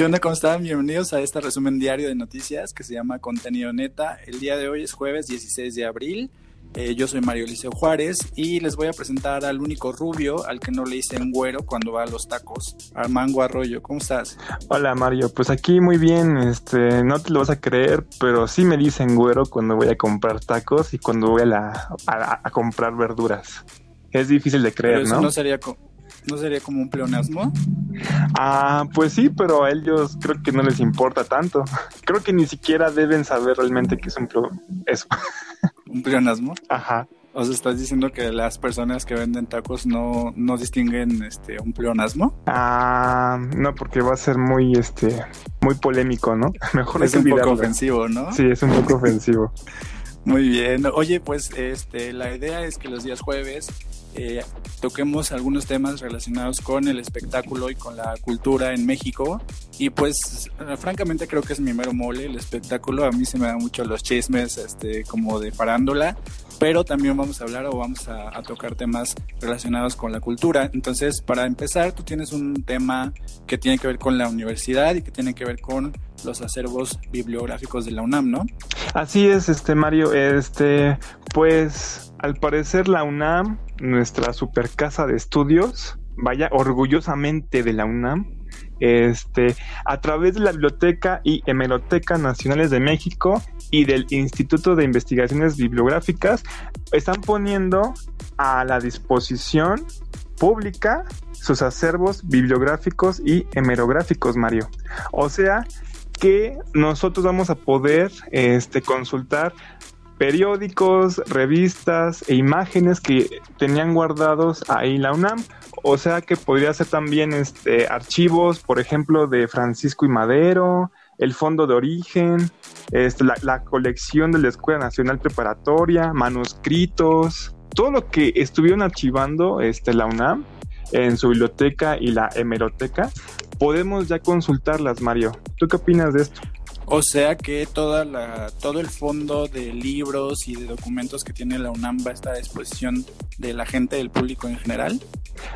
¿Qué onda? ¿Cómo están? Bienvenidos a este resumen diario de noticias que se llama Contenido Neta. El día de hoy es jueves 16 de abril. Eh, yo soy Mario Liceo Juárez y les voy a presentar al único rubio al que no le dicen güero cuando va a los tacos, Armango Arroyo. ¿Cómo estás? Hola Mario, pues aquí muy bien, este, no te lo vas a creer, pero sí me dicen güero cuando voy a comprar tacos y cuando voy a, la, a, comprar verduras. Es difícil de creer, ¿no? No sería, ¿No sería como un pleonasmo? Ah, pues sí, pero a ellos creo que no les importa tanto. Creo que ni siquiera deben saber realmente que es un eso. ¿Un pleonasmo? Ajá. O sea, ¿estás diciendo que las personas que venden tacos no, no distinguen este un pleonasmo? Ah, no, porque va a ser muy este muy polémico, ¿no? Mejor es un poco ofensivo, ¿no? Sí, es un poco ofensivo. Muy bien. Oye, pues este la idea es que los días jueves eh, toquemos algunos temas relacionados con el espectáculo y con la cultura en México. Y pues, francamente, creo que es mi mero mole el espectáculo. A mí se me dan mucho los chismes, este, como de parándola pero también vamos a hablar o vamos a, tocar temas relacionados con la cultura. Entonces, para empezar, tú tienes un tema que tiene que ver con la universidad y que tiene que ver con los acervos bibliográficos de la UNAM, ¿no? Así es, este Mario, este, pues al parecer la UNAM, nuestra super casa de estudios, vaya orgullosamente de la UNAM, este, a través de la Biblioteca y Hemeroteca Nacionales de México y del Instituto de Investigaciones Bibliográficas, están poniendo a la disposición pública sus acervos bibliográficos y hemerográficos, Mario. O sea que nosotros vamos a poder este, consultar periódicos, revistas e imágenes que tenían guardados ahí la UNAM. O sea que podría ser también este, archivos, por ejemplo, de Francisco y Madero, el Fondo de Origen, este, la, colección de la Escuela Nacional Preparatoria, manuscritos, todo lo que estuvieron archivando este, la UNAM en su biblioteca y la hemeroteca, podemos ya consultarlas, Mario. ¿Tú qué opinas de esto? O sea que toda la, todo el fondo de libros y de documentos que tiene la UNAM va a estar a disposición de la gente, del público en general.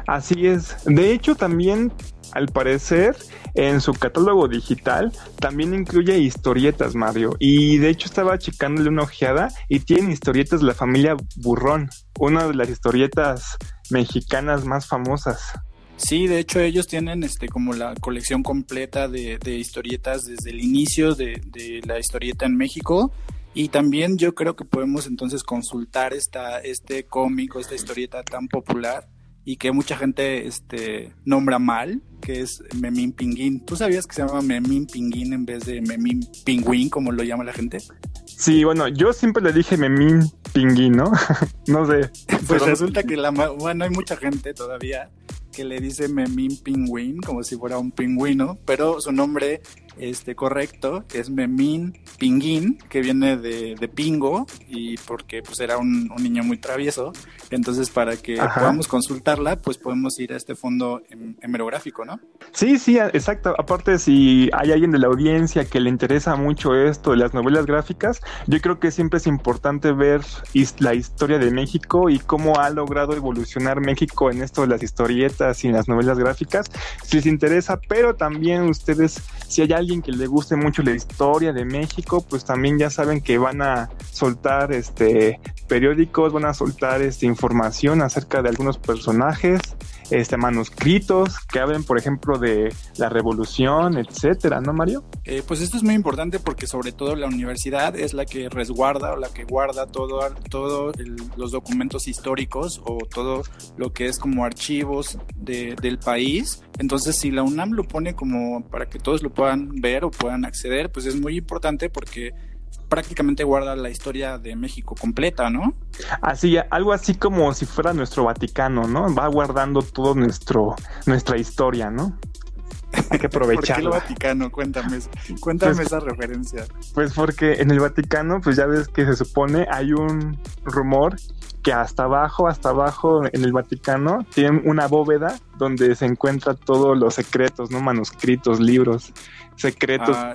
Así es. De hecho, también, al parecer, en su catálogo digital también incluye historietas, Mario. Y de hecho estaba checándole una ojeada y tiene historietas de la familia Burrón, una de las historietas mexicanas más famosas. Sí, de hecho ellos tienen este como la colección completa de, historietas desde el inicio de, la historieta en México y también yo creo que podemos entonces consultar esta, este cómic o esta historieta tan popular y que mucha gente este, nombra mal, que es Memín Pinguín. ¿Tú sabías que se llama Memín Pinguín en vez de Memín Pingüín, como lo llama la gente? Sí, bueno, yo siempre le dije Memín Pinguín, ¿no? no sé. Pues resulta que la, bueno, hay mucha gente todavía que le dice Memín Pingüín, como si fuera un pingüino, pero su nombre este, correcto es Memín Pinguín, que viene de, de pingo, y porque pues era un, niño muy travieso. Entonces, para que podamos consultarla, pues podemos ir a este fondo hemerográfico, ¿no? Sí, sí, exacto. Aparte, si hay alguien de la audiencia que le interesa mucho esto de las novelas gráficas, yo creo que siempre es importante ver la historia de México y cómo ha logrado evolucionar México en esto de las historietas y las novelas gráficas, si les interesa, pero también ustedes, si hay alguien que le guste mucho la historia de México, pues también ya saben que van a soltar este periódicos, van a soltar esta información acerca de algunos personajes este, manuscritos que hablen, por ejemplo, de la revolución, etcétera, ¿no, Mario? Eh, pues esto es muy importante porque sobre todo la universidad es la que resguarda o la que guarda todo, todo los documentos históricos o todo lo que es como archivos del país. Entonces, si la UNAM lo pone como para que todos lo puedan ver o puedan acceder, pues es muy importante porque prácticamente guarda la historia de México completa, ¿no? Así, algo así como si fuera nuestro Vaticano, ¿no? Va guardando todo nuestro nuestra historia, ¿no? Hay que aprovechar. ¿Por qué el Vaticano? Cuéntame, cuéntame pues, esa referencia. Pues porque en el Vaticano, pues ya ves que se supone hay un rumor que hasta abajo, hasta abajo en el Vaticano, tienen una bóveda donde se encuentran todos los secretos, ¿no? Manuscritos, libros, secretos, ah,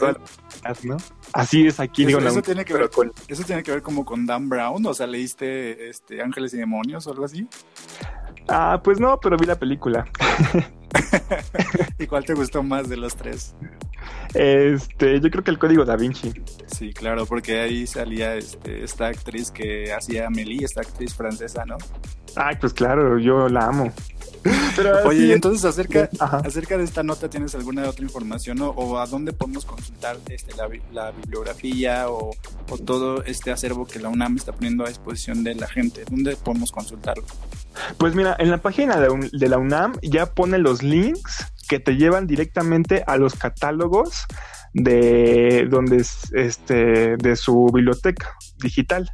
¿no? Así es aquí, eso, digo, eso tiene que ver con... Eso tiene que ver como con Dan Brown, o sea, leíste este Ángeles y Demonios o algo así. Ah, pues no, pero vi la película. ¿Y cuál te gustó más de los tres? Este, yo creo que el código da Vinci. Sí, claro, porque ahí salía este, esta actriz que hacía Amélie, esta actriz francesa, ¿no? Ay, pues claro, yo la amo. Oye, entonces acerca, acerca de esta nota, ¿tienes alguna otra información o, a dónde podemos consultar este, la, bibliografía o, todo este acervo que la UNAM está poniendo a disposición de la gente? ¿Dónde podemos consultarlo? Pues mira, en la página de, de la UNAM ya pone los links que te llevan directamente a los catálogos de donde este de su biblioteca digital.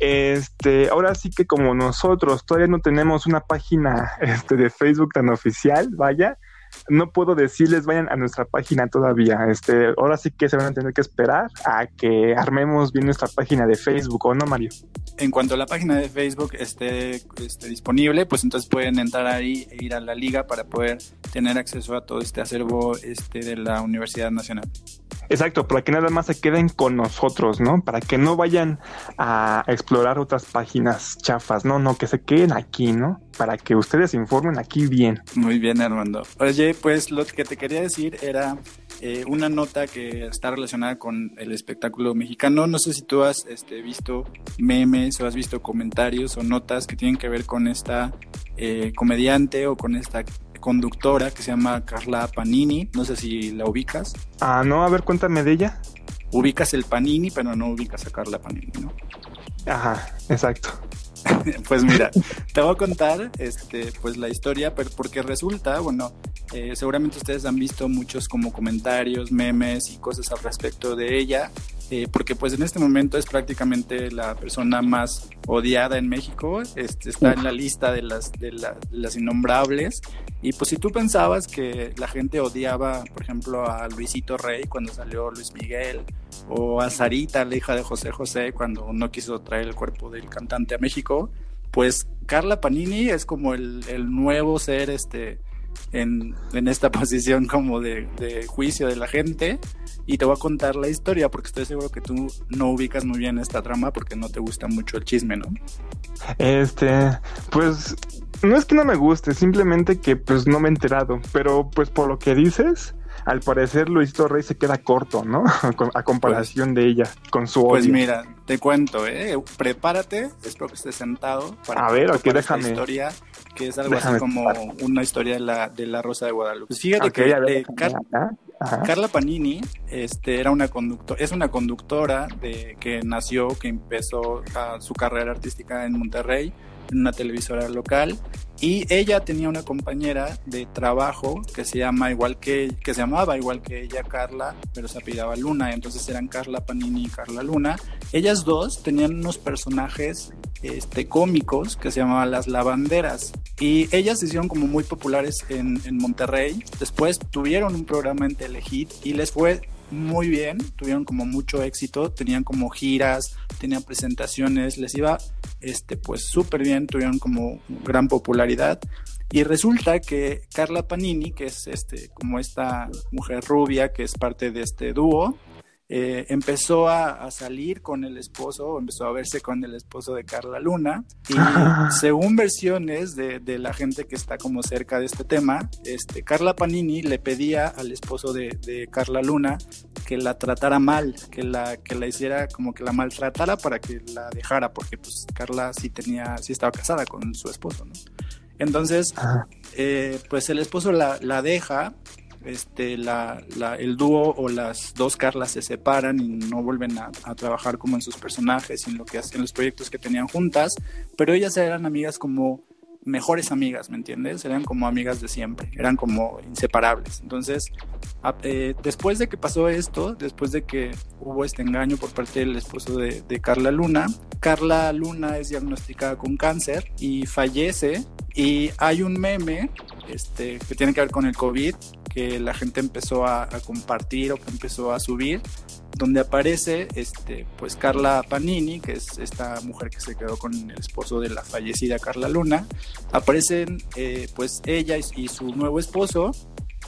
Este, ahora sí que como nosotros todavía no tenemos una página este, de Facebook tan oficial, vaya, no puedo decirles vayan a nuestra página todavía. Este, ahora sí que se van a tener que esperar a que armemos bien nuestra página de Facebook, ¿o no, Mario? En cuanto a la página de Facebook esté, esté disponible, pues entonces pueden entrar ahí e ir a la liga para poder tener acceso a todo este acervo este, de la Universidad Nacional. Exacto, para que nada más se queden con nosotros, ¿no? Para que no vayan a explorar otras páginas chafas, no, no, que se queden aquí, ¿no? Para que ustedes se informen aquí bien. Muy bien, Armando. Oye, pues lo que te quería decir era eh, una nota que está relacionada con el espectáculo mexicano. No sé si tú has este, visto memes o has visto comentarios o notas que tienen que ver con esta eh, comediante o con esta conductora que se llama Carla Panini. No sé si la ubicas. Ah, no, a ver, cuéntame de ella. Ubicas el Panini, pero no ubicas a Carla Panini, ¿no? Ajá, exacto. pues mira, te voy a contar este, pues la historia, pero porque resulta, bueno, eh, seguramente ustedes han visto muchos como comentarios, memes y cosas al respecto de ella. Eh, porque pues en este momento es prácticamente la persona más odiada en México, este, está en la lista de las, de, las innombrables, y pues si tú pensabas que la gente odiaba, por ejemplo, a Luisito Rey cuando salió Luis Miguel, o a Sarita, la hija de José José, cuando no quiso traer el cuerpo del cantante a México, pues Carla Panini es como el, el nuevo ser este en, en esta posición como de, de, juicio de la gente y te voy a contar la historia porque estoy seguro que tú no ubicas muy bien esta trama porque no te gusta mucho el chisme, ¿no? Este, pues no es que no me guste, simplemente que pues no me he enterado, pero pues por lo que dices, al parecer Luisito Rey se queda corto, ¿no? a comparación de ella, con su pues odio. Pues mira, te cuento, ¿eh? Prepárate, espero que estés sentado para a ver, aquí déjame. historia, que es algo así como una historia de la, de la Rosa de Guadalupe. Pues fíjate que eh, Carla Panini este, era una conductora, es una conductora de, que nació, que empezó su carrera artística en Monterrey en una televisora local y ella tenía una compañera de trabajo que se llama igual que que se llamaba igual que ella Carla pero se apellidaba Luna entonces eran Carla Panini y Carla Luna. Ellas dos tenían unos personajes este cómicos que se llamaban las lavanderas y ellas se hicieron como muy populares en, en Monterrey. Después tuvieron un programa en Telehit y les fue muy bien, tuvieron como mucho éxito, tenían como giras, tenían presentaciones, les iba este pues súper bien, tuvieron como gran popularidad. Y resulta que Carla Panini, que es este como esta mujer rubia que es parte de este dúo, eh, empezó a, salir con el esposo, empezó a verse con el esposo de Carla Luna. Y según versiones de, la gente que está como cerca de este tema, este, Carla Panini le pedía al esposo de, Carla Luna que la tratara mal, que la, que la hiciera como que la maltratara para que la dejara, porque pues Carla sí tenía, sí estaba casada con su esposo, ¿no? Entonces, eh, pues el esposo la, la deja este, la, el dúo o las dos Carlas se separan y no vuelven a, trabajar como en sus personajes en lo que hacen los proyectos que tenían juntas, pero ellas eran amigas como mejores amigas, ¿me entiendes? Eran como amigas de siempre, eran como inseparables. Entonces, eh, después de que pasó esto, después de que hubo este engaño por parte del esposo de, Carla Luna, Carla Luna es diagnosticada con cáncer y fallece y hay un meme este, que tiene que ver con el COVID que la gente empezó a, compartir o que empezó a subir, donde aparece este, pues Carla Panini, que es esta mujer que se quedó con el esposo de la fallecida Carla Luna, aparecen eh, pues ella y, su nuevo esposo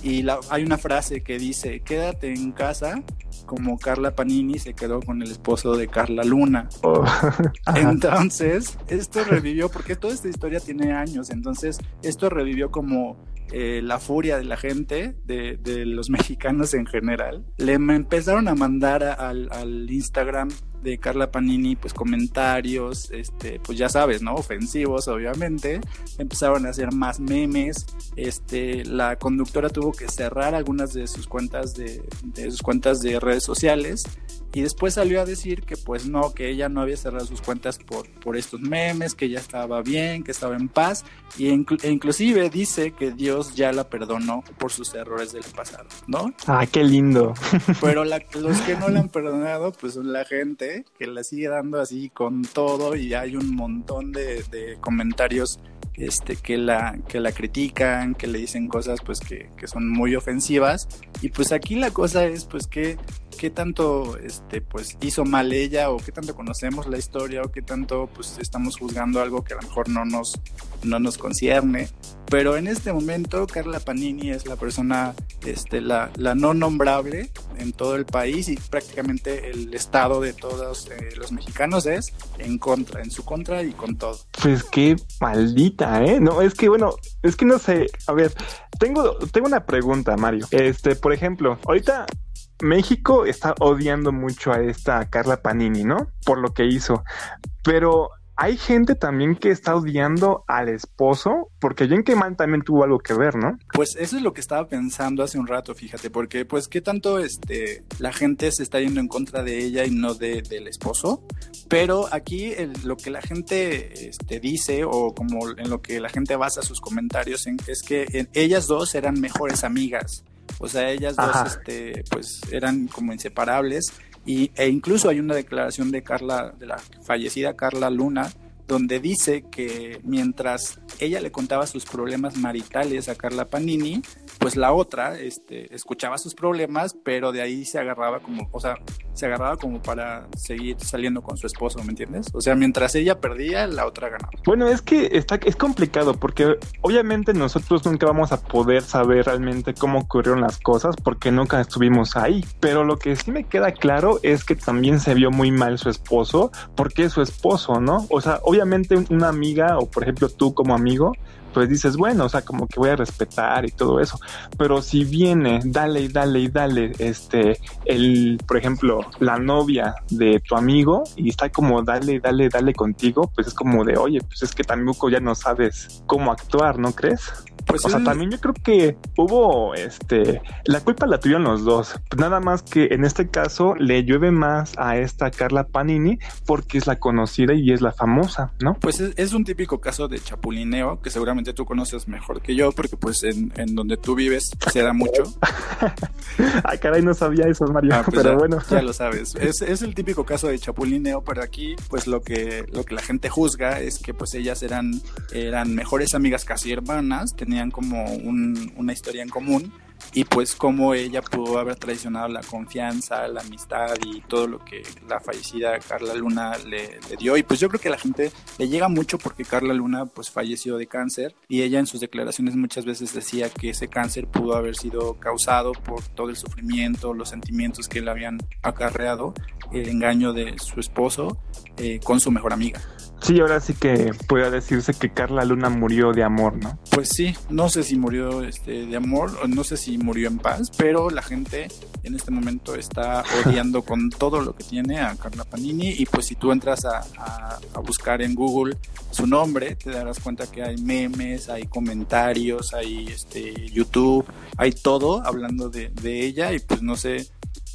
y la, hay una frase que dice, quédate en casa como Carla Panini se quedó con el esposo de Carla Luna. Oh. entonces, esto revivió, porque toda esta historia tiene años, entonces esto revivió como eh, la furia de la gente, de, de, los mexicanos en general, le empezaron a mandar al, al Instagram de Carla Panini, pues comentarios, este, pues ya sabes, ¿no? Ofensivos, obviamente. Empezaron a hacer más memes. Este, la conductora tuvo que cerrar algunas de sus cuentas de, de sus cuentas de redes sociales y después salió a decir que pues no, que ella no había cerrado sus cuentas por, por estos memes, que ya estaba bien, que estaba en paz, y e inclusive dice que Dios ya la perdonó por sus errores del pasado, ¿no? Ah, qué lindo. Pero la, los que no la han perdonado, pues son la gente que la sigue dando así con todo y hay un montón de, de comentarios este, que, la, que la critican, que le dicen cosas pues que, que, son muy ofensivas. Y pues aquí la cosa es pues que qué tanto este, pues hizo mal ella o qué tanto conocemos la historia o qué tanto pues estamos juzgando algo que a lo mejor no nos, no nos concierne. Pero en este momento Carla Panini es la persona, este, la, la no nombrable en todo el país y prácticamente el estado de todos eh, los mexicanos es en contra, en su contra y con todo. Pues qué maldita, ¿eh? No, es que bueno, es que no sé, a ver, tengo, tengo una pregunta, Mario. Este, por ejemplo, ahorita México está odiando mucho a esta Carla Panini, ¿no? Por lo que hizo. Pero hay gente también que está odiando al esposo, porque Jen Man también tuvo algo que ver, ¿no? Pues eso es lo que estaba pensando hace un rato, fíjate, porque pues qué tanto este la gente se está yendo en contra de ella y no de, del esposo, pero aquí lo que la gente este, dice o como en lo que la gente basa sus comentarios en, es que ellas dos eran mejores amigas. O sea, ellas dos, este, pues, eran como inseparables. Y, e incluso hay una declaración de Carla, de la fallecida Carla Luna, donde dice que mientras ella le contaba sus problemas maritales a Carla Panini, pues la otra este, escuchaba sus problemas, pero de ahí se agarraba como, o sea, se agarraba como para seguir saliendo con su esposo, ¿me entiendes? O sea, mientras ella perdía, la otra ganaba. Bueno, es que está, es complicado porque obviamente nosotros nunca vamos a poder saber realmente cómo ocurrieron las cosas porque nunca estuvimos ahí, pero lo que sí me queda claro es que también se vio muy mal su esposo porque es su esposo, ¿no? O sea, obviamente una amiga o por ejemplo tú como amigo pues dices, bueno, o sea, como que voy a respetar y todo eso. Pero si viene, dale y dale y dale, este, el, por ejemplo, la novia de tu amigo y está como dale, dale, dale contigo, pues es como de, oye, pues es que tampoco ya no sabes cómo actuar, ¿no crees? Pues o sea, también yo creo que hubo, este, la culpa la tuvieron los dos. Nada más que en este caso le llueve más a esta Carla Panini porque es la conocida y es la famosa, ¿no? Pues es, un típico caso de chapulineo que seguramente tú conoces mejor que yo porque pues en, en donde tú vives se da mucho. Ay, caray, no sabía eso, Mario, ah, pues pero bueno. Ya lo sabes. Es, es el típico caso de chapulineo, pero aquí pues lo que, lo que la gente juzga es que pues ellas eran, eran mejores amigas casi hermanas, tenían como una historia en común y pues cómo ella pudo haber traicionado la confianza, la amistad y todo lo que la fallecida Carla Luna le, dio. Y pues yo creo que a la gente le llega mucho porque Carla Luna pues falleció de cáncer y ella en sus declaraciones muchas veces decía que ese cáncer pudo haber sido causado por todo el sufrimiento, los sentimientos que le habían acarreado el engaño de su esposo eh, con su mejor amiga. Sí, ahora sí que puede decirse que Carla Luna murió de amor, ¿no? Pues sí, no sé si murió este, de amor, o no sé si murió en paz, pero la gente en este momento está odiando con todo lo que tiene a Carla Panini y pues si tú entras a, buscar en Google su nombre, te darás cuenta que hay memes, hay comentarios, hay este, YouTube, hay todo hablando de, de ella y pues no sé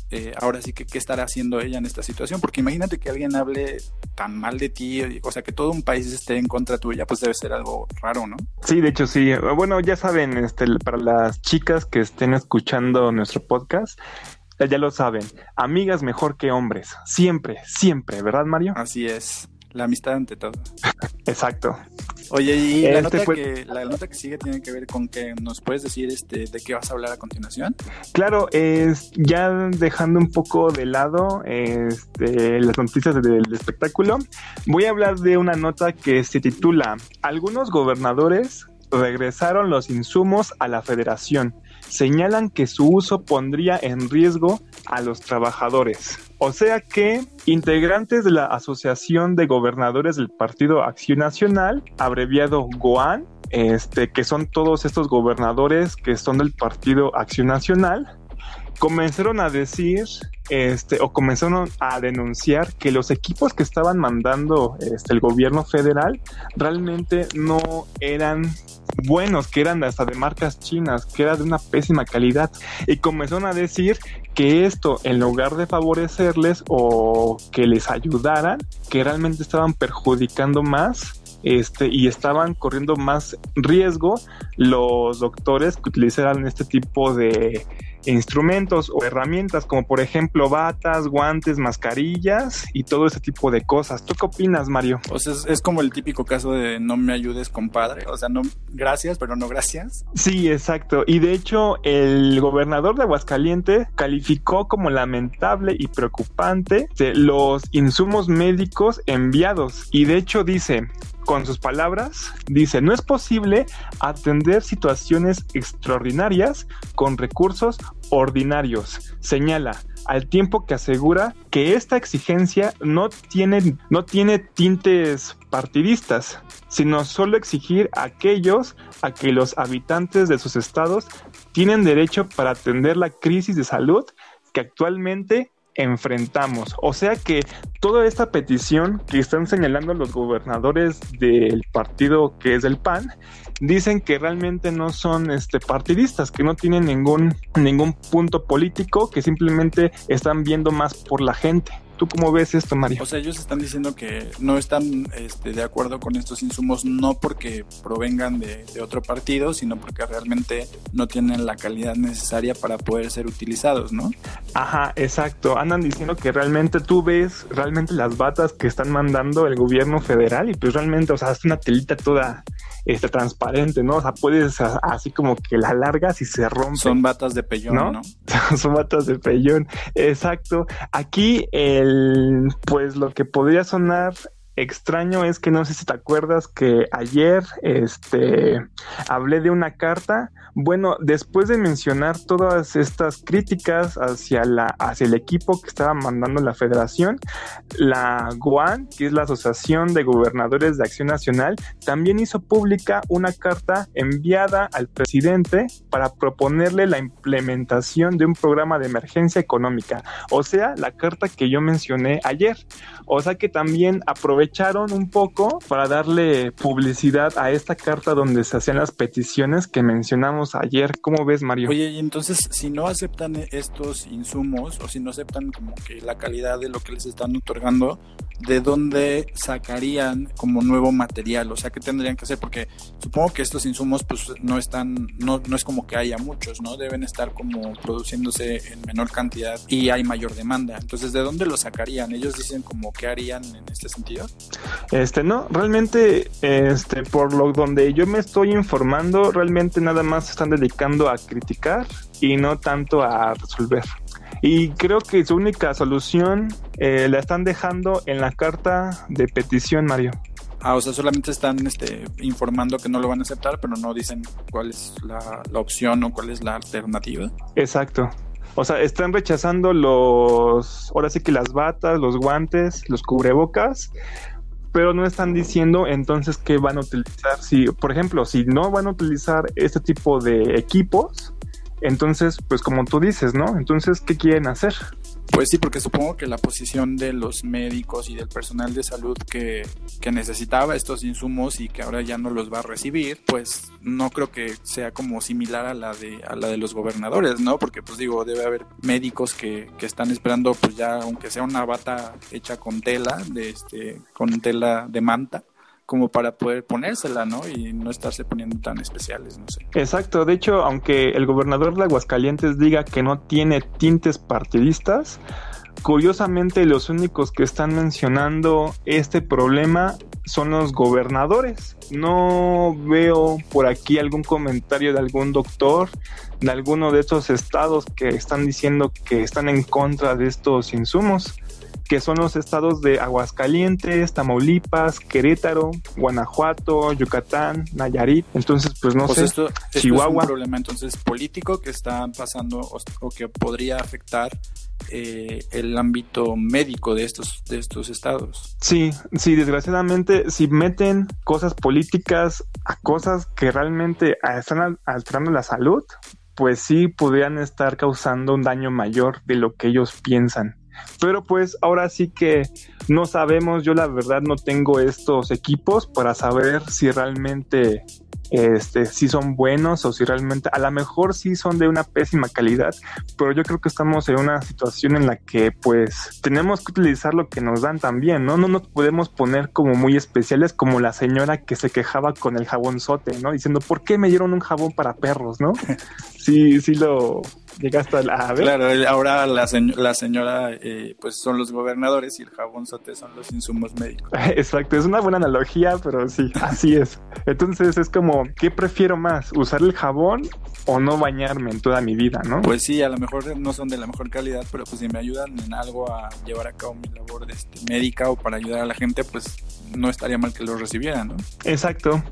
eh, ahora sí que qué estará haciendo ella en esta situación, porque imagínate que alguien hable tan mal de ti, o sea, que todo un país esté en contra tuya, pues debe ser algo raro, ¿no? Sí, de hecho sí. Bueno, ya saben, este, para las chicas que estén escuchando nuestro podcast, ya lo saben, amigas mejor que hombres, siempre, siempre, ¿verdad, Mario? Así es, la amistad ante todo. Exacto. Oye, y la, este, nota que, la nota que sigue tiene que ver con que nos puedes decir este, de qué vas a hablar a continuación. Claro, es ya dejando un poco de lado este, las noticias del espectáculo, voy a hablar de una nota que se titula Algunos gobernadores regresaron los insumos a la federación. Señalan que su uso pondría en riesgo a los trabajadores. O sea que integrantes de la Asociación de Gobernadores del Partido Acción Nacional, abreviado GOAN, este, que son todos estos gobernadores que son del Partido Acción Nacional, comenzaron a decir, este, o comenzaron a denunciar que los equipos que estaban mandando este, el gobierno federal realmente no eran buenos, que eran hasta de marcas chinas, que era de una pésima calidad. Y comenzaron a decir que esto, en lugar de favorecerles o que les ayudaran, que realmente estaban perjudicando más este, y estaban corriendo más riesgo los doctores que utilizaran este tipo de instrumentos o herramientas como por ejemplo batas, guantes, mascarillas y todo ese tipo de cosas. ¿Tú qué opinas, Mario? O sea, es, como el típico caso de no me ayudes, compadre. O sea, no, gracias, pero no gracias. Sí, exacto. Y de hecho, el gobernador de Aguascalientes calificó como lamentable y preocupante los insumos médicos enviados. Y de hecho dice, con sus palabras, dice, no es posible atender situaciones extraordinarias con recursos ordinarios. Señala, al tiempo que asegura que esta exigencia no tiene, no tiene tintes partidistas, sino solo exigir a aquellos a que los habitantes de sus estados tienen derecho para atender la crisis de salud que actualmente enfrentamos. O sea que toda esta petición que están señalando los gobernadores del partido que es el PAN, dicen que realmente no son este partidistas, que no tienen ningún ningún punto político, que simplemente están viendo más por la gente. ¿Tú cómo ves esto, Mario? O sea, ellos están diciendo que no están este, de acuerdo con estos insumos, no porque provengan de, otro partido, sino porque realmente no tienen la calidad necesaria para poder ser utilizados, ¿no? Ajá, exacto. Andan diciendo que realmente tú ves realmente las batas que están mandando el gobierno federal y pues realmente, o sea, es una telita toda este, transparente, ¿no? O sea, puedes así como que la largas y se rompe. Son batas de pellón, ¿no? Son batas de pellón, exacto. Aquí el, pues lo que podría sonar extraño es que no sé si te acuerdas que ayer este hablé de una carta. Bueno, después de mencionar todas estas críticas hacia la hacia el equipo que estaba mandando la federación, la GUAN, que es la Asociación de Gobernadores de Acción Nacional, también hizo pública una carta enviada al presidente para proponerle la implementación de un programa de emergencia económica, o sea, la carta que yo mencioné ayer. O sea que también aproveché echaron un poco para darle publicidad a esta carta donde se hacían las peticiones que mencionamos ayer. ¿Cómo ves, Mario? Oye, y entonces, si no aceptan estos insumos o si no aceptan como que la calidad de lo que les están otorgando, ¿de dónde sacarían como nuevo material? O sea, ¿qué tendrían que hacer? Porque supongo que estos insumos pues no están, no, no es como que haya muchos, ¿no? Deben estar como produciéndose en menor cantidad y hay mayor demanda. Entonces, ¿de dónde lo sacarían? Ellos dicen como qué harían en este sentido. Este, no, realmente, este, por lo donde yo me estoy informando, realmente nada más se están dedicando a criticar y no tanto a resolver. Y creo que su única solución eh, la están dejando en la carta de petición, Mario. Ah, o sea, solamente están este, informando que no lo van a aceptar, pero no dicen cuál es la, la opción o cuál es la alternativa. Exacto. O sea, están rechazando los, ahora sí que las batas, los guantes, los cubrebocas, pero no están diciendo entonces qué van a utilizar. Si, por ejemplo, si no van a utilizar este tipo de equipos, entonces, pues como tú dices, ¿no? Entonces, ¿qué quieren hacer? Pues sí, porque supongo que la posición de los médicos y del personal de salud que, que, necesitaba estos insumos y que ahora ya no los va a recibir, pues no creo que sea como similar a la de, a la de los gobernadores, ¿no? Porque pues digo, debe haber médicos que, que están esperando pues ya, aunque sea una bata hecha con tela, de este, con tela de manta, como para poder ponérsela, ¿no? Y no estarse poniendo tan especiales, no sé. Exacto, de hecho, aunque el gobernador de Aguascalientes diga que no tiene tintes partidistas, curiosamente los únicos que están mencionando este problema son los gobernadores. No veo por aquí algún comentario de algún doctor de alguno de estos estados que están diciendo que están en contra de estos insumos que son los estados de Aguascalientes, Tamaulipas, Querétaro, Guanajuato, Yucatán, Nayarit. Entonces, pues no pues sé, Chihuahua. es un problema entonces político que está pasando o, que podría afectar eh, el ámbito médico de estos, de estos estados. Sí, sí, desgraciadamente, si meten cosas políticas a cosas que realmente están alterando la salud, pues sí podrían estar causando un daño mayor de lo que ellos piensan. Pero pues ahora sí que no sabemos, yo la verdad no tengo estos equipos para saber si realmente este, si son buenos o si realmente a lo mejor sí son de una pésima calidad, pero yo creo que estamos en una situación en la que pues tenemos que utilizar lo que nos dan también, ¿no? No nos podemos poner como muy especiales como la señora que se quejaba con el jabonzote, ¿no? Diciendo, ¿por qué me dieron un jabón para perros, ¿no? sí, sí lo, llegaste a la Claro, ahora la, la señora, eh, pues son los gobernadores y el jabón sote son los insumos médicos. Exacto, es una buena analogía, pero sí, así es. Entonces es como, ¿qué prefiero más? ¿Usar el jabón o no bañarme en toda mi vida, no? Pues sí, a lo mejor no son de la mejor calidad, pero pues si me ayudan en algo a llevar a cabo mi labor de este, médica o para ayudar a la gente, pues no estaría mal que lo recibieran, ¿no? Exacto.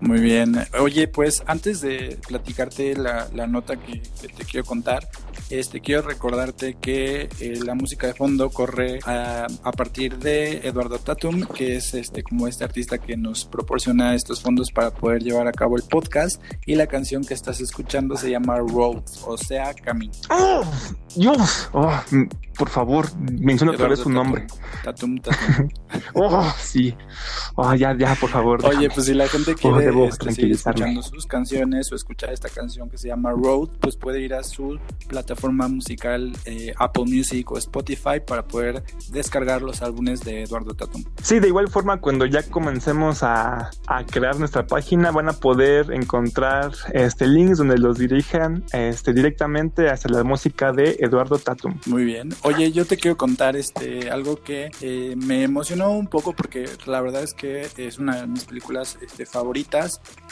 Muy bien. Oye, pues antes de platicarte la, la nota que, te quiero contar, este quiero recordarte que eh, la música de fondo corre a, a, partir de Eduardo Tatum, que es este como este artista que nos proporciona estos fondos para poder llevar a cabo el podcast y la canción que estás escuchando se llama Roads, o sea, Camino. ¡Oh! Dios, oh, por favor, menciona otra vez su nombre. Tatum, Tatum. oh, sí. Oh, ya, ya, por favor. Oye, pues si la gente quiere este, seguir escuchando sus canciones o escuchar esta canción que se llama Road, pues puede ir a su plataforma musical eh, Apple Music o Spotify para poder descargar los álbumes de Eduardo Tatum. Sí, de igual forma, cuando ya comencemos a, a crear nuestra página, van a poder encontrar este links donde los dirijan este, directamente hacia la música de Eduardo Tatum. Muy bien. Oye, yo te quiero contar este algo que eh, me emocionó un poco porque la verdad es que es una de mis películas este, favoritas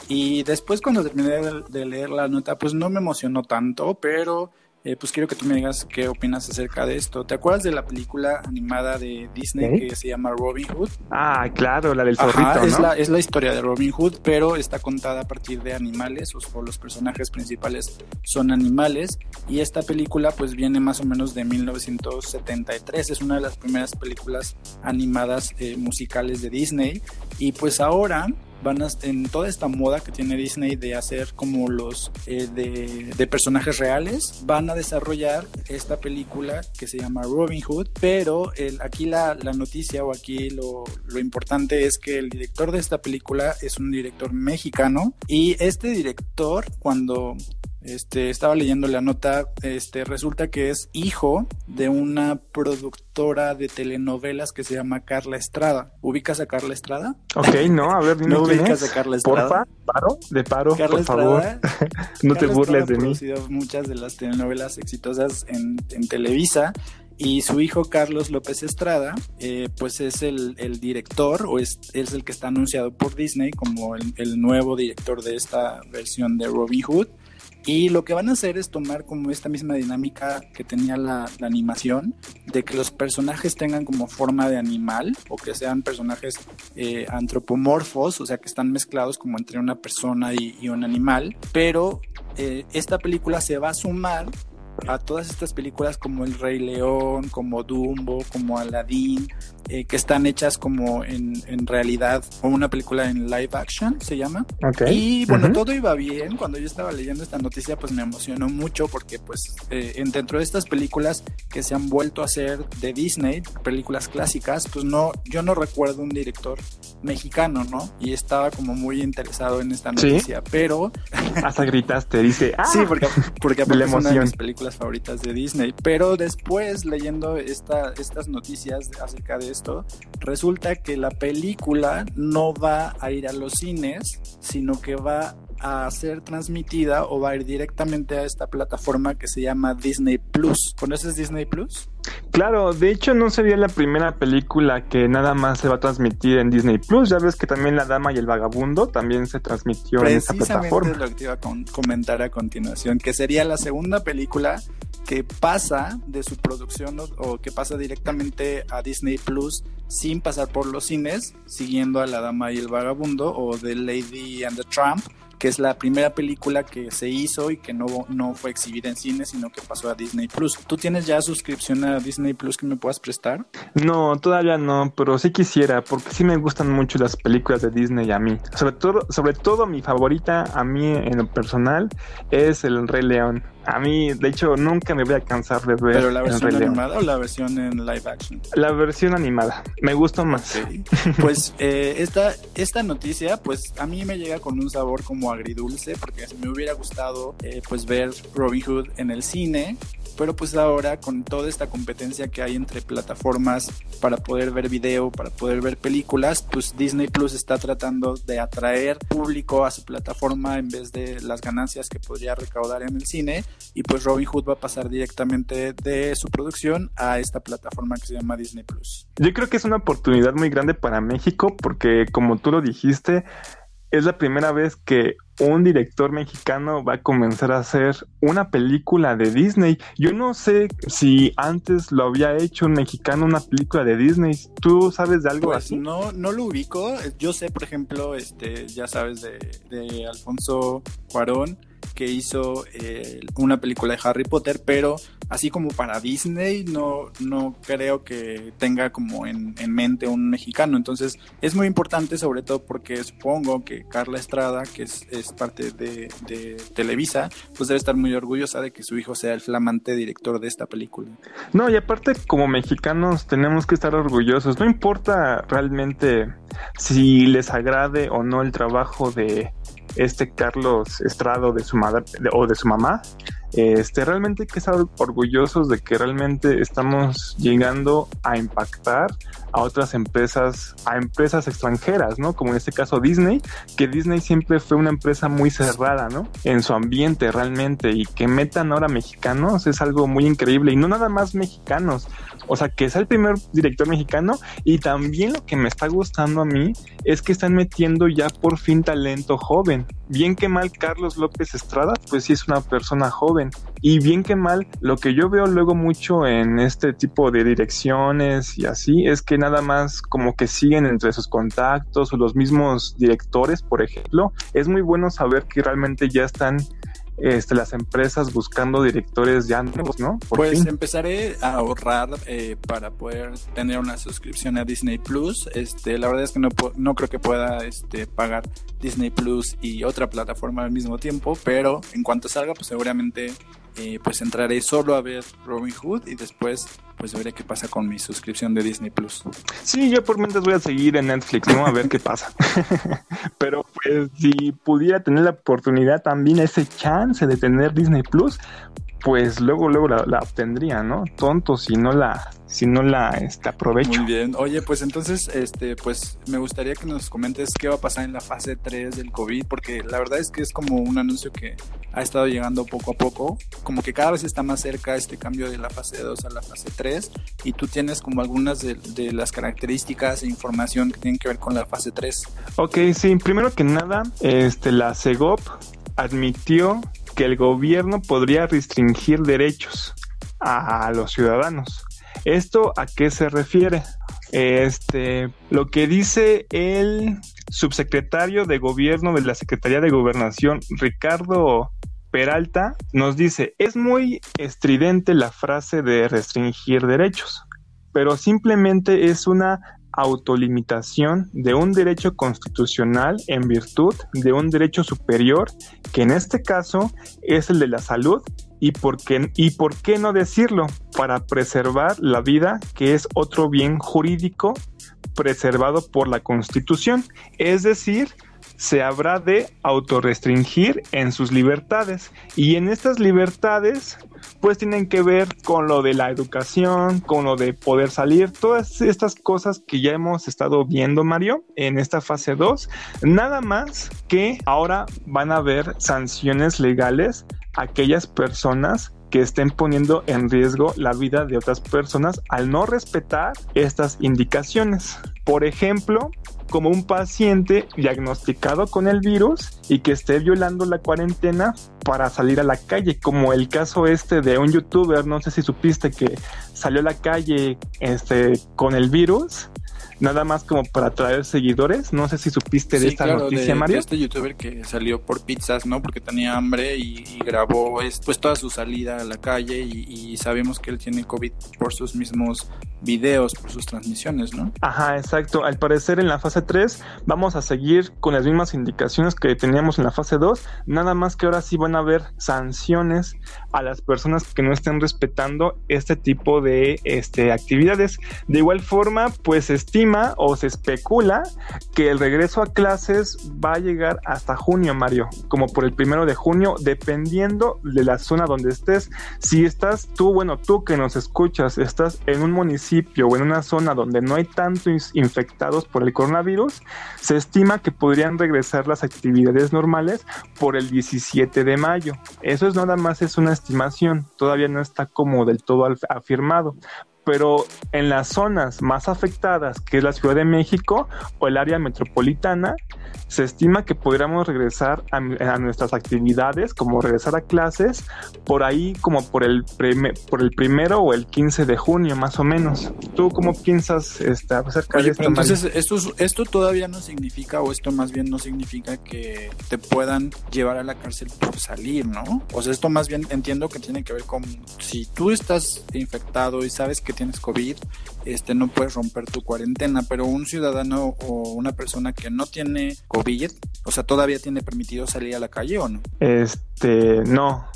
y después cuando terminé de leer la nota pues no me emocionó tanto, pero eh, pues quiero que tú me digas qué opinas acerca de esto. ¿Te acuerdas de la película animada de Disney que se llama Robin Hood? Ah, claro, la del zorrito, es, la, es la historia de Robin Hood, pero está contada a partir de animales, o, los personajes principales son animales, y esta película pues viene más o menos de 1973, es una de las primeras películas animadas eh, musicales de Disney, y pues ahora van a, en toda esta moda que tiene Disney de hacer como los eh, de, personajes reales, van a desarrollar esta película que se llama Robin Hood, pero el, aquí la, la, noticia o aquí lo, lo importante es que el director de esta película es un director mexicano y este director cuando este, estaba leyendo la nota, este, resulta que es hijo de una productora de telenovelas que se llama Carla Estrada. ¿Ubicas a Carla Estrada? Ok, no, a ver, dime ¿No ubicas a Carla Estrada? Porfa, paro, de paro, por favor. no te burles de mí. Ha producido muchas de las telenovelas exitosas en, en Televisa y su hijo Carlos López Estrada, eh, pues es el, el, director o es, es, el que está anunciado por Disney como el, el, nuevo director de esta versión de Robin Hood. Y lo que van a hacer es tomar como esta misma dinámica que tenía la, animación, de que los personajes tengan como forma de animal o que sean personajes eh, antropomorfos, o sea, que están mezclados como entre una persona y, un animal. Pero eh, esta película se va a sumar a todas estas películas como El Rey León, como Dumbo, como Aladdin, eh, que están hechas como en, en, realidad, como una película en live action, se llama. Y bueno, todo iba bien. Cuando yo estaba leyendo esta noticia, pues me emocionó mucho porque pues eh, dentro de estas películas que se han vuelto a hacer de Disney, películas clásicas, pues no, yo no recuerdo un director mexicano, ¿no? Y estaba como muy interesado en esta noticia, pero... Hasta gritaste, dice... ¡Ah! Sí, porque, porque es una de mis películas favoritas de Disney, pero después leyendo esta, estas noticias acerca de esto, resulta que la película no va a ir a los cines, sino que va a ser transmitida o va a ir directamente a esta plataforma que se llama Disney Plus. ¿Conoces Disney Plus? Claro, de hecho no sería la primera película que nada más se va a transmitir en Disney Plus. Ya ves que también La Dama y el Vagabundo también se transmitió en esa plataforma. Es lo que iba a comentar a continuación, que sería la segunda película que pasa de su producción o, que pasa directamente a Disney Plus sin pasar por los cines, siguiendo a La Dama y el Vagabundo o The Lady and the Tramp, que es la primera película que se hizo y que no, no fue exhibida en cine, sino que pasó a Disney Plus. ¿Tú tienes ya suscripción a Disney Plus que me puedas prestar? No, todavía no, pero sí quisiera, porque sí me gustan mucho las películas de Disney a mí. Sobre todo, sobre todo mi favorita a mí en lo personal es El Rey León. A mí, de hecho, nunca me voy a cansar de ver. ¿Pero la versión animada o la versión en live action? La versión animada. Me gusta más. Pues eh, esta, esta noticia, pues a mí me llega con un sabor como agridulce, porque me hubiera gustado eh, pues ver Robin Hood en el cine pero pues ahora con toda esta competencia que hay entre plataformas para poder ver video, para poder ver películas, pues Disney Plus está tratando de atraer público a su plataforma en vez de las ganancias que podría recaudar en el cine y pues Robin Hood va a pasar directamente de su producción a esta plataforma que se llama Disney Plus. Yo creo que es una oportunidad muy grande para México porque como tú lo dijiste, es la primera vez que un director mexicano va a comenzar a hacer una película de Disney. Yo no sé si antes lo había hecho un mexicano una película de Disney. ¿Tú sabes de algo pues así? No, no lo ubico. Yo sé, por ejemplo, este, ya sabes de, de Alfonso Cuarón que hizo eh, una película de Harry Potter, pero así como para Disney, no, no creo que tenga como en, mente un mexicano. Entonces es muy importante, sobre todo porque supongo que Carla Estrada, que es, parte de, de, Televisa, pues debe estar muy orgullosa de que su hijo sea el flamante director de esta película. No, y aparte como mexicanos tenemos que estar orgullosos. No importa realmente si les agrade o no el trabajo de este Carlos Estrado de su madre o de su mamá, este, realmente hay que estar orgullosos de que realmente estamos llegando a impactar a otras empresas, a empresas extranjeras, ¿no? Como en este caso Disney, que Disney siempre fue una empresa muy cerrada, ¿no? En su ambiente realmente y que metan ahora mexicanos es algo muy increíble y no nada más mexicanos, o sea, que es el primer director mexicano y también lo que me está gustando a mí es que están metiendo ya por fin talento joven. Bien que mal Carlos López Estrada, pues sí es una persona joven. Y bien que mal, lo que yo veo luego mucho en este tipo de direcciones y así es que nada más como que siguen entre sus contactos o los mismos directores, por ejemplo. Es muy bueno saber que realmente ya están este, las empresas buscando directores ya nuevos, ¿no? pues empezaré a ahorrar eh, para poder tener una suscripción a Disney Plus. Este, la verdad es que no, no creo que pueda este, pagar Disney Plus y otra plataforma al mismo tiempo, pero en cuanto salga, pues seguramente eh, pues entraré solo a ver Robin Hood y después pues veré qué pasa con mi suscripción de Disney Plus. Sí, yo por mientras voy a seguir en Netflix, ¿no? A ver qué pasa. Pero pues si pudiera tener la oportunidad también ese chance de tener Disney Plus, pues luego, luego la, obtendría, ¿no? Tonto si no la, si no la este, aprovecho. Muy bien. Oye, pues entonces, este, pues me gustaría que nos comentes qué va a pasar en la fase 3 del COVID, porque la verdad es que es como un anuncio que ha estado llegando poco a poco, como que cada vez está más cerca este cambio de la fase 2 a la fase 3, y tú tienes como algunas de, de las características e información que tienen que ver con la fase 3. Ok, sí, primero que nada, este, la CEGOP admitió que el gobierno podría restringir derechos a los ciudadanos. ¿Esto a qué se refiere? Este, lo que dice el subsecretario de gobierno de la Secretaría de Gobernación, Ricardo Peralta, nos dice, es muy estridente la frase de restringir derechos, pero simplemente es una autolimitación de un derecho constitucional en virtud de un derecho superior, que en este caso es el de la salud, y por qué, y por qué no decirlo, para preservar la vida, que es otro bien jurídico preservado por la Constitución, es decir, se habrá de autorrestringir en sus libertades. Y en estas libertades, pues tienen que ver con lo de la educación, con lo de poder salir, todas estas cosas que ya hemos estado viendo, Mario, en esta fase 2. Nada más que ahora van a haber sanciones legales a aquellas personas que estén poniendo en riesgo la vida de otras personas al no respetar estas indicaciones. Por ejemplo, como un paciente diagnosticado con el virus y que esté violando la cuarentena para salir a la calle, como el caso este de un youtuber, no sé si supiste que salió a la calle este, con el virus nada más como para traer seguidores. No sé si supiste de esta noticia, Mario. este youtuber que salió por pizzas, ¿no? Porque tenía hambre y, grabó pues toda su salida a la calle y, sabemos que él tiene COVID por sus mismos videos, por sus transmisiones, ¿no? Ajá, exacto. Al parecer en la fase 3 vamos a seguir con las mismas indicaciones que teníamos en la fase 2, nada más que ahora sí van a haber sanciones a las personas que no estén respetando este tipo de este, actividades. De igual forma, pues se estima o se especula que el regreso a clases va a llegar hasta junio, Mario, como por el primero de junio, dependiendo de la zona donde estés. Si estás tú, bueno, tú que nos escuchas, estás en un municipio o en una zona donde no hay tantos infectados por el coronavirus, se estima que podrían regresar las actividades normales por el 17 de mayo. Eso es nada más es una estimación, todavía no está como del todo afirmado, pero en las zonas más afectadas, que es la Ciudad de México o el área metropolitana, se estima que podríamos regresar a, nuestras actividades, como regresar a clases, por ahí como por el, por el primero o el 15 de junio, más o menos. ¿Tú cómo piensas este, acerca de esto? entonces, esto, esto todavía no significa, o esto más bien no significa que te puedan llevar a la cárcel por salir, ¿no? O sea, esto más bien entiendo que tiene que ver con si tú estás infectado y sabes que tienes COVID, este, no puedes romper tu cuarentena, pero un ciudadano o una persona que no tiene COVID, o sea, todavía tiene permitido salir a la calle o no? Este, no,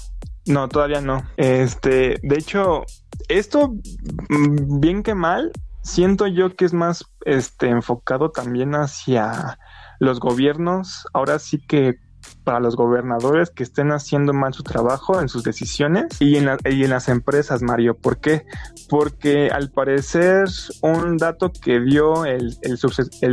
no, todavía no. Este, de hecho, esto, mm, bien que mal, siento yo que es más este enfocado también hacia los gobiernos. Ahora sí que para los gobernadores que estén haciendo mal su trabajo en sus decisiones y en, y en las empresas, Mario. ¿Por qué? Porque al parecer un dato que dio el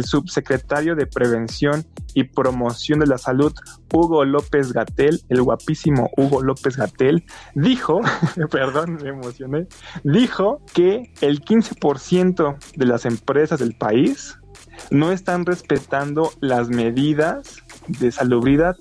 subsecretario de Prevención y Promoción de la Salud, Hugo López Gatel, el guapísimo Hugo López Gatel, dijo, perdón, me emocioné, dijo que el 15% de las empresas del país no están respetando las medidas de salubridad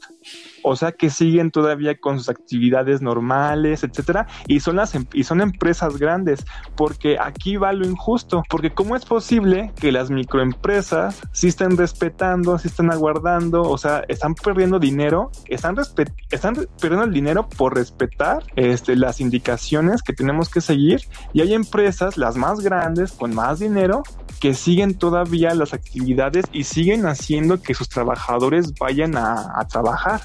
o sea que siguen todavía con sus actividades normales, etcétera, y son las em, y son empresas grandes, porque aquí va lo injusto, porque cómo es posible que las microempresas sí estén respetando, sí están aguardando, o sea, están perdiendo dinero, están están perdiendo el dinero por respetar este las indicaciones que tenemos que seguir y hay empresas las más grandes con más dinero que siguen todavía las actividades y siguen haciendo que sus trabajadores vayan a, a trabajar.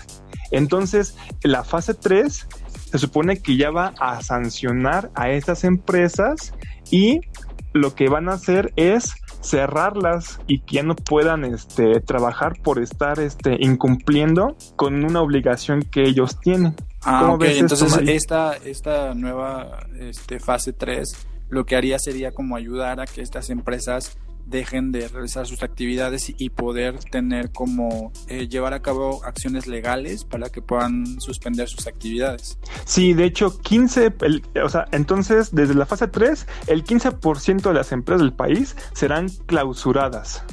Entonces, la fase 3 se supone que ya va a sancionar a estas empresas y lo que van a hacer es cerrarlas y que ya no puedan este, trabajar por estar este, incumpliendo con una obligación que ellos tienen. Ah, Entonces, esta, esta nueva este, fase 3 lo que haría sería como ayudar a que estas empresas dejen de realizar sus actividades y poder tener como eh, llevar a cabo acciones legales para que puedan suspender sus actividades. Sí, de hecho, 15, o sea, entonces desde la fase 3, el 15% de las empresas del país serán clausuradas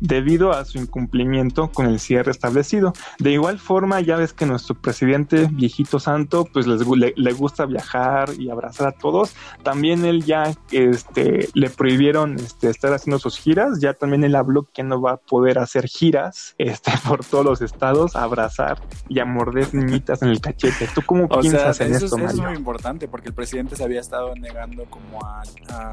debido a su incumplimiento con el cierre establecido. De igual forma, ya ves que nuestro presidente, viejito santo, pues les, le, gusta viajar y abrazar a todos. También él ya este, le prohibieron este, estar haciendo sus giras. Ya también él habló que no va a poder hacer giras este, por todos los estados, a abrazar y a morder niñitas en el cachete. ¿Tú cómo piensas en esto, es, es muy importante porque el presidente se había estado negando como a, a,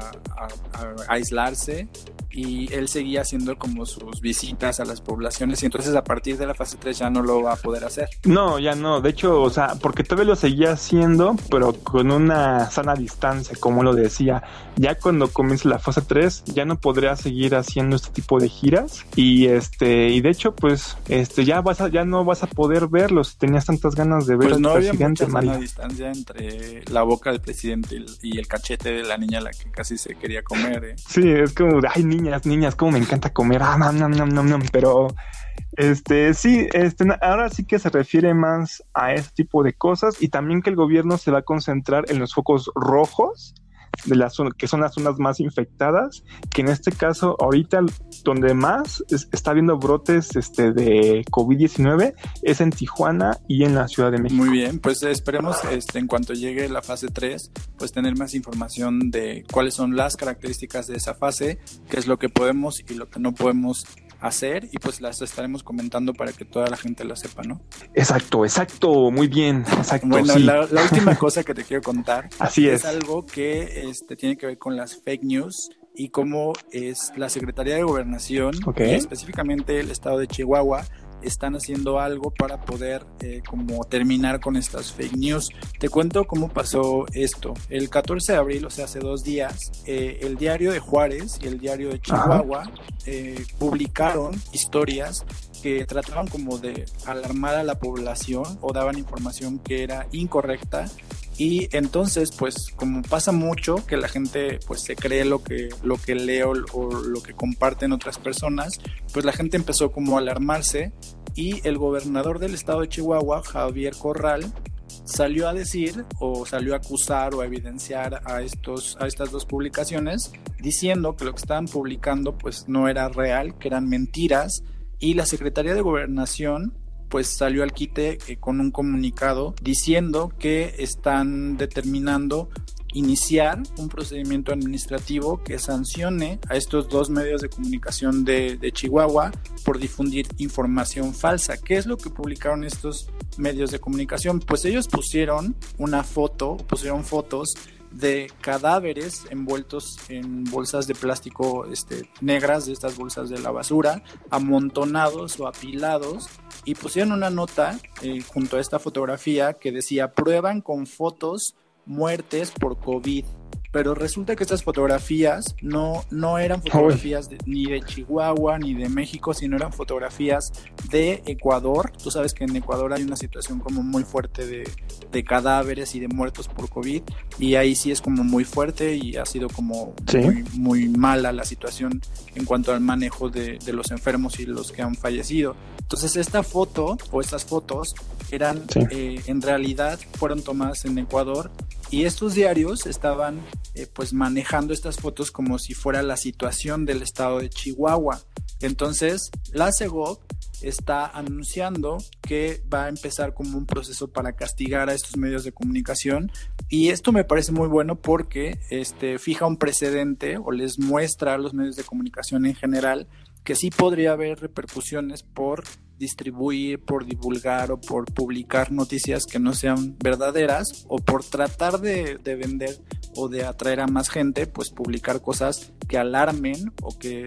a aislarse y él seguía haciendo como sus visitas a las poblaciones y entonces a partir de la fase 3 ya no lo va a poder hacer. No, ya no, de hecho, o sea, porque todavía lo seguía haciendo, pero con una sana distancia, como lo decía. Ya cuando comience la fase 3 ya no podría seguir haciendo este tipo de giras y este y de hecho pues este ya vas a, ya no vas a poder verlos, tenías tantas ganas de ver pues no había mucha sana distancia entre la boca del presidente y el cachete de la niña a la que casi se quería comer. ¿eh? Sí, es como, ay niñas, niñas, como me encanta comer. Ah, pero este sí, este, ahora sí que se refiere más a este tipo de cosas y también que el gobierno se va a concentrar en los focos rojos de las que son las zonas más infectadas, que en este caso ahorita donde más está habiendo brotes este, de COVID-19 es en Tijuana y en la Ciudad de México. Muy bien, pues esperemos este, en cuanto llegue la fase 3, pues tener más información de cuáles son las características de esa fase, qué es lo que podemos y lo que no podemos hacer y pues las estaremos comentando para que toda la gente lo sepa, ¿no? Exacto, exacto, muy bien, exacto. Bueno, la, última cosa que te quiero contar Así es. algo que este, tiene que ver con las fake news y cómo es la Secretaría de Gobernación, y específicamente el estado de Chihuahua, están haciendo algo para poder eh, como terminar con estas fake news. Te cuento cómo pasó esto. El 14 de abril, o sea, hace dos días, eh, el diario de Juárez y el diario de Chihuahua eh, publicaron historias que trataban como de alarmar a la población o daban información que era incorrecta y entonces pues como pasa mucho que la gente pues se cree lo que lo que leo o lo que comparten otras personas pues la gente empezó como a alarmarse y el gobernador del estado de Chihuahua Javier Corral salió a decir o salió a acusar o a evidenciar a estos a estas dos publicaciones diciendo que lo que estaban publicando pues no era real que eran mentiras. Y la Secretaría de Gobernación pues salió al quite eh, con un comunicado diciendo que están determinando iniciar un procedimiento administrativo que sancione a estos dos medios de comunicación de, de, Chihuahua por difundir información falsa. ¿Qué es lo que publicaron estos medios de comunicación? Pues ellos pusieron una foto, pusieron fotos de cadáveres envueltos en bolsas de plástico este, negras, de estas bolsas de la basura, amontonados o apilados, y pusieron una nota eh, junto a esta fotografía que decía, prueban con fotos muertes por COVID pero resulta que estas fotografías no, no eran fotografías ni de Chihuahua ni de México, sino eran fotografías de Ecuador. Tú sabes que en Ecuador hay una situación como muy fuerte de, de cadáveres y de muertos por COVID, y ahí sí es como muy fuerte y ha sido como muy, muy, mala la situación en cuanto al manejo de, de, los enfermos y los que han fallecido. Entonces esta foto o estas fotos eran eh, en realidad fueron tomadas en Ecuador y estos diarios estaban eh, pues manejando estas fotos como si fuera la situación del estado de Chihuahua. Entonces, la CEGOP está anunciando que va a empezar como un proceso para castigar a estos medios de comunicación y esto me parece muy bueno porque este fija un precedente o les muestra a los medios de comunicación en general que sí podría haber repercusiones por distribuir, por divulgar o por publicar noticias que no sean verdaderas o por tratar de, vender o de atraer a más gente, pues publicar cosas que alarmen o que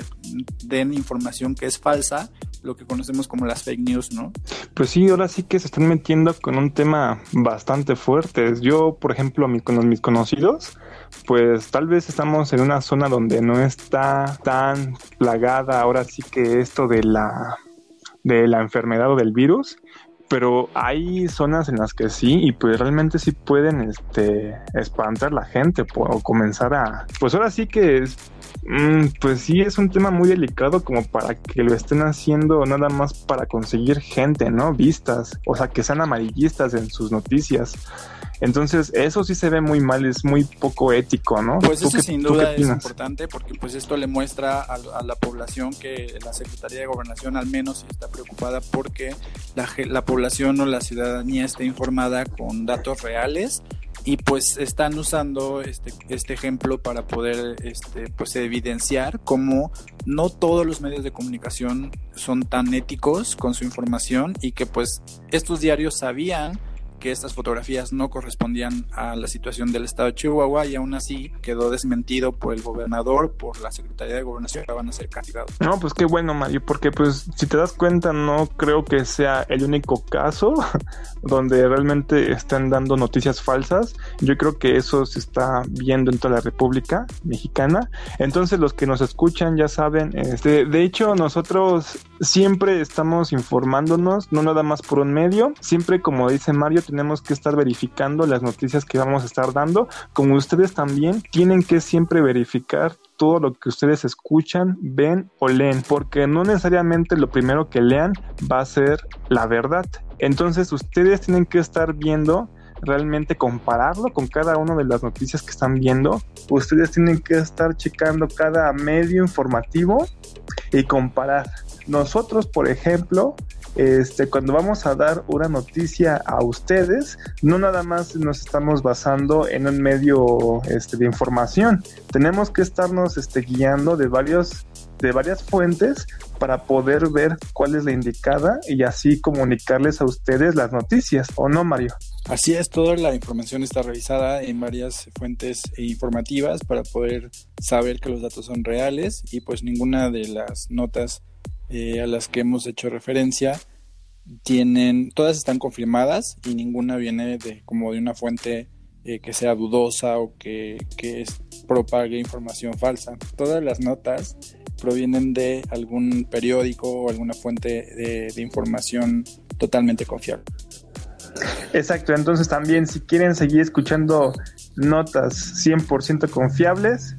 den información que es falsa, lo que conocemos como las fake news, ¿no? Pues sí, ahora sí que se están metiendo con un tema bastante fuerte. Yo, por ejemplo, con mis conocidos, pues tal vez estamos en una zona donde no está tan plagada ahora sí que esto de la de la enfermedad o del virus, pero hay zonas en las que sí y pues realmente sí pueden este espantar la gente o comenzar a pues ahora sí que es mm, pues sí es un tema muy delicado como para que lo estén haciendo nada más para conseguir gente, ¿no? Vistas, o sea, que sean amarillistas en sus noticias. Entonces, eso sí se ve muy mal, es muy poco ético, ¿no? Pues eso sin duda es importante porque pues esto le muestra a, la población que la Secretaría de Gobernación al menos está preocupada porque la, la población o la ciudadanía esté informada con datos reales y pues están usando este, este ejemplo para poder este, pues evidenciar cómo no todos los medios de comunicación son tan éticos con su información y que pues estos diarios sabían que estas fotografías no correspondían a la situación del estado de Chihuahua y aún así quedó desmentido por el gobernador, por la Secretaría de Gobernación, que van a ser castigados. No, pues qué bueno, Mario, porque pues si te das cuenta no creo que sea el único caso donde realmente están dando noticias falsas. Yo creo que eso se está viendo en toda la República Mexicana. Entonces los que nos escuchan ya saben, este, de hecho nosotros siempre estamos informándonos, no nada más por un medio, siempre como dice Mario, tenemos que estar verificando las noticias que vamos a estar dando, como ustedes también tienen que siempre verificar todo lo que ustedes escuchan, ven o leen, porque no necesariamente lo primero que lean va a ser la verdad. Entonces ustedes tienen que estar viendo realmente compararlo con cada una de las noticias que están viendo, ustedes tienen que estar checando cada medio informativo y comparar. Nosotros, por ejemplo, este, cuando vamos a dar una noticia a ustedes, no nada más nos estamos basando en un medio este, de información, tenemos que estarnos este, guiando de varios de varias fuentes para poder ver cuál es la indicada y así comunicarles a ustedes las noticias, ¿o no, Mario? Así es, toda la información está revisada en varias fuentes informativas para poder saber que los datos son reales y pues ninguna de las notas eh, a las que hemos hecho referencia tienen, todas están confirmadas y ninguna viene de como de una fuente eh, que sea dudosa o que, que propague información falsa. Todas las notas provienen de algún periódico o alguna fuente de información totalmente confiable. Exacto, entonces también si quieren seguir escuchando notas 100% confiables,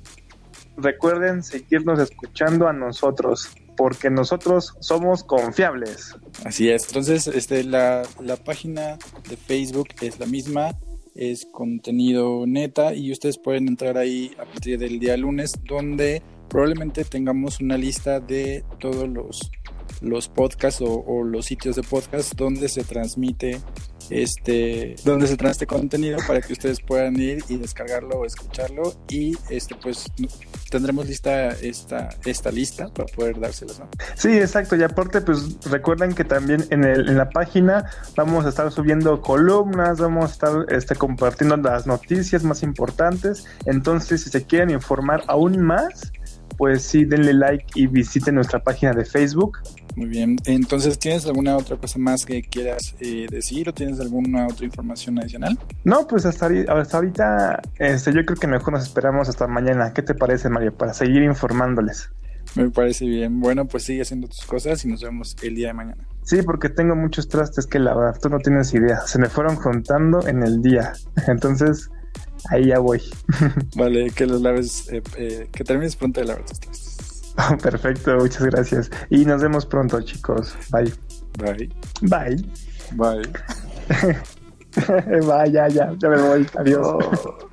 recuerden seguirnos escuchando a nosotros porque nosotros somos confiables. Así es. Entonces, este, la, la página de Facebook es la misma, es contenido neta y ustedes pueden entrar ahí a partir del día lunes donde probablemente tengamos una lista de todos los, los podcasts o, o los sitios de podcast donde se transmite este, donde se trae este contenido para que ustedes puedan ir y descargarlo o escucharlo. Y este pues tendremos lista esta, esta lista para poder dárselas. Sí, exacto, y aparte pues recuerden que también en, el, en la página vamos a estar subiendo columnas, vamos a estar este, compartiendo las noticias más importantes, entonces si se quieren informar aún más, pues sí, denle like y visiten nuestra página de Facebook muy bien, entonces, ¿tienes alguna otra cosa más que quieras eh, decir o tienes alguna otra información adicional? No, pues hasta, ahorita este, yo creo que mejor nos esperamos hasta mañana. ¿Qué te parece, Mario? Para seguir informándoles. Me parece bien. Bueno, pues sigue haciendo tus cosas y nos vemos el día de mañana. Sí, porque tengo muchos trastes que lavar. Tú no tienes idea. Se me fueron juntando en el día. Entonces, ahí ya voy. vale, que los laves, eh, eh, que termines pronto de lavar tus trastes. Perfecto, muchas gracias. Y nos vemos pronto, chicos. Bye. Bye. Bye. Bye. Bye, ya, ya, ya me voy. Adiós.